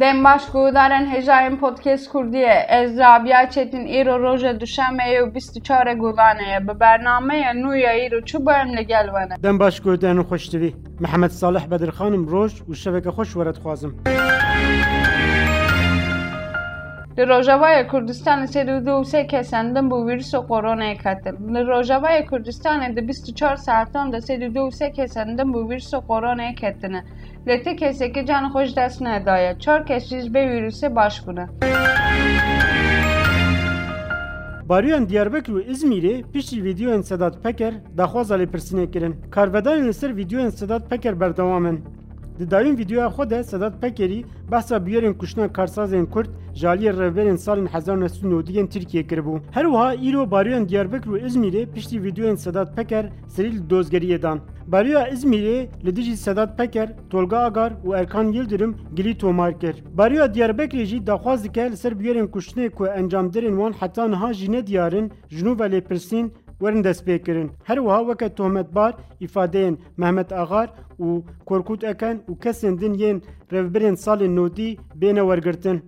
Dem baş guhdarên hêjayên Podcast Kurdiyê. Ez Rabîa Çetin îro roja Duşemê yê û bîst û çar e Gulanê ye. Bi bernameya nû ya îro çi bû em li gel we ne. Dem baş guhdarên xweşdivî. Mihemed Salih Bedir Xanim roj û şeveke xweş were dixwazim. Li Rojavayê Kurdistanê sed û du sê kes zendim bi wîrusa koronayê ketin. Li Rojavayê Kurdistanê di bîst û çar saetan de sed û du sê kes zendim bi wîrusa koronayê ketine. Lê ti kesekî canê xwe ji dest nedaye. Çar kes jî ji vê wîrusê baş bûne. Baroyên Diyarbekir û Îzmîrê piştî vîdeoyên Sedat Peker daxwaza lêpirsînê kirin. Karvedanên li ser vîdeoyên Sedat Peker berdewam in. Di dayîn vîdeoya xwe de Sedat Pekerî behsa bûyerên kuştina karsazên Kurd ji aliyê revberên salên hezar û neh sed û newdû yên Tirkiyeyê kiribû. Her wiha îro baroyên Diyarbekir û Îzmîrê piştî vîdeoyên Sedat Peker serî li dozgeriyê dan. Baroya Îzmîrê li dijî Sedat Peker, Tolga Agar û Erkan Yildirim gilî tomar kir. Baroya Diyarbekirê jî daxwaz dike li ser bûyerên kuştinê ku encamderên wan heta niha jî ne diyar in ji nû ve lêpirsîn werin destpêkirin. Her wiha weke tohmetbar îfadeyên Mehmet Axar û Korkut Eken û kesên din yên revbirên salên nodî bêne wergirtin.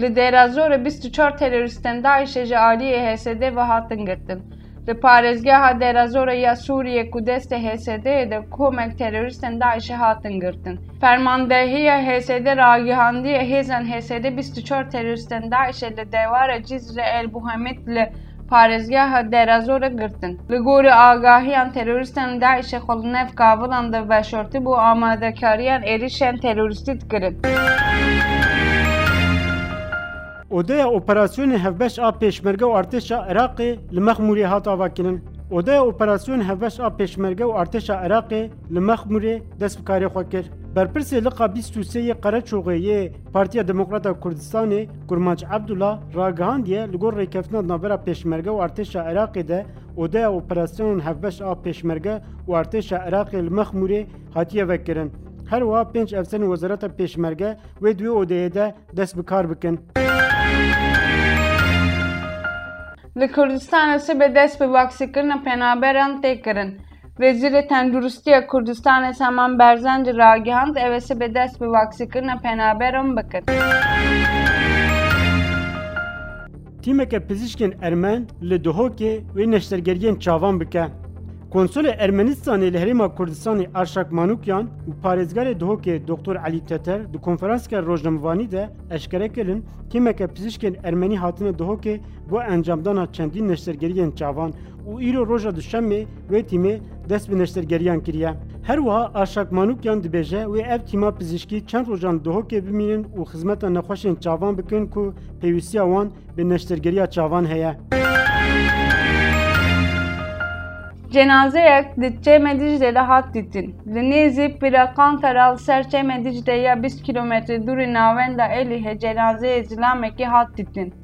Li Dêrazorê bîst û çar terorîstên DAIŞ'ê ji aliyê HSD ve hatin girtin. Li parêzgeha Dêrazorê ya Sûriyê ku destê HSD'ê de komek terorîstên DAIŞ'ê hatin girtin. Fermandehiya HSD ragihandiye hêzên HSD bîst û çar terorîstên DAIŞ'ê li dewera Cizre El Buhemit li Parêzgeha Derazorê girtin. Li gorî agahiyan terorîstên DAIŞ'ê xwe li nav kavilan de veşartibû amadekariyan êrîşên terorîstî dikirin. Odeya operasyonên hevbeş a Pêşmerge û Artêşa Iraqê li Mexmûrê hat avakirin. Odeya operasyonên hevbeş a Pêşmerge û Artêşa Iraqê li Mexmûrê dest bi karê xwe kir. Berpirsê liqa bîst û sê yê Qereçoxê yê Partiya Demokrat a Kurdistanê Kurmaç Ebdula ragihandiye li gor rêkeftina di navbera Pêşmerge û artêşa Iraqê de odeya operasyonan hevbeş a Pêşmerge û artêşa Iraqê li Mexmûrê hatiye vekirin. Her wiha pênc efserên Wezareta Pêşmerge wê di wê odeyê de dest bi kar bikin. Li Kurdistanê sibê dest bi vaksîkirina penaberan tê kirin. Wezîrê Tenduristiya Kurdistanê Seman Berzendî ragihand, ew ê sibê dest bi vaksîkirina penaberan bikin. Tîmeke pizîşkên ermen li Duhokê wê neştergeriyên çavan bike. Konsolê Ermenistanê li Herêma Kurdistanê Arşak Manûkyan û parêzgarê Duhokê Doktor Elî Teter di konferanseke rojnamevanî de eşkere kirin, tîmeke pizîşkên ermenî hatine Duhokê Bo encamdana çendîn neştergeriyên çavan û îro roja duşemê wê tîmê dest bi neştergeriyan kiriye. Her wiha Arşak Manûkyan dibêje wê ev tîma pizîşkî çend rojan li Duhokê bimînin û xizmeta nexweşên çavan bikin ku pêwîstiya wan bi neştergeriya çavan heye. Cenazeyek di Çêmê Diclê de hat dîtin. Li nêzî Pîra Qantara li ser Çêmê Diclê ya bîst kîlometrî dûrî Navenda Êlihê cenazeyê zilamekî hat dîtin.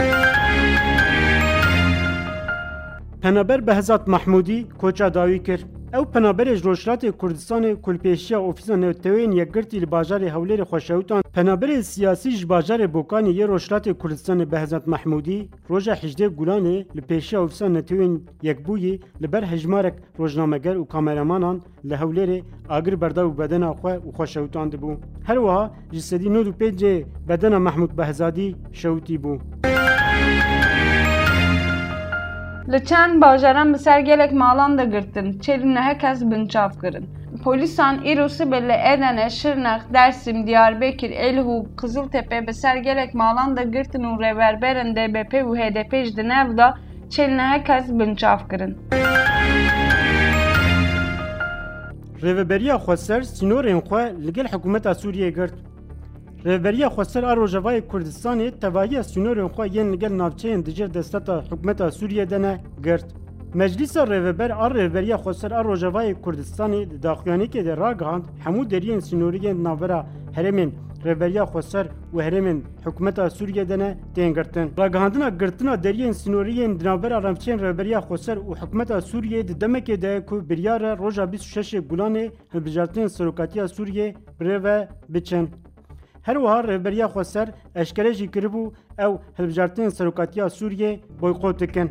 Penaber Behzad Mahmûdî koça dawî kir. Ew penaberê ji Rojhilatê Kurdistanê ku li pêşiya Ofîsa Newteweyên Yekgirtî li bajarê Hewlêrê xwe şewitand. Penaberê siyasî ji bajarê Bokanê yê Rojhilatê Kurdistanê Behzad Mahmûdî roja hejdê Gulanê li pêşiya Ofîsa Neteweyên Yekbûyî li ber hejmarek rojnameger û kameramanan li Hewlêrê agir berda û bedena xwe û xwe şewitandibû. Her wiha ji sedî nod û pêncê bedena Mehmûd Behzadî şewitîbû. Li çend bajaran bi ser gelek malan de girtin, çêl û nehe kes binçav kirin. Polîsan îro sibê li Edene, Şirnex, Dersîm, Diyarbekir, Êlih û Qiziltepe bi ser gelek malan de girtin û rêberberên DBP'ê û HDP'ê ji di nav de Çêl neh kes binçav kirin. Rêveberiya Xweser sînorên xwe li gel hikûmeta Sûriyeyê girt. Rêveberiya Xweser a Rojavayê Kurdistanê tevahiya sînorên xwe yên li gel navçeyên di jêr desteta hikûmeta Sûriyeyê de ne girt. Meclîsa Rêveber a Rêveberiya Xweser a Rojavayê Kurdistanê di daxuyanekê de ragihand hemû deriyên sînorî yên di navbera herêmên Rêveberiya Xweser û herêmên hikûmeta Sûriyeyê de ne tên girtin. Ragihandina girtina deriyên sînorî yên di navbera rewçeyên Rêveberiya Xweser û hikûmeta Sûriyeyê di demekê de ye ku biryar e roja bîst û şeşê Gulanê hilbijartinên serokatiya Sûriyeyê bi rê ve biçin. Her wiha Rêveberiya Xweser eşkere jî kiribû ew hilbijartinên serokatiya Sûriyeyê boykot dikin.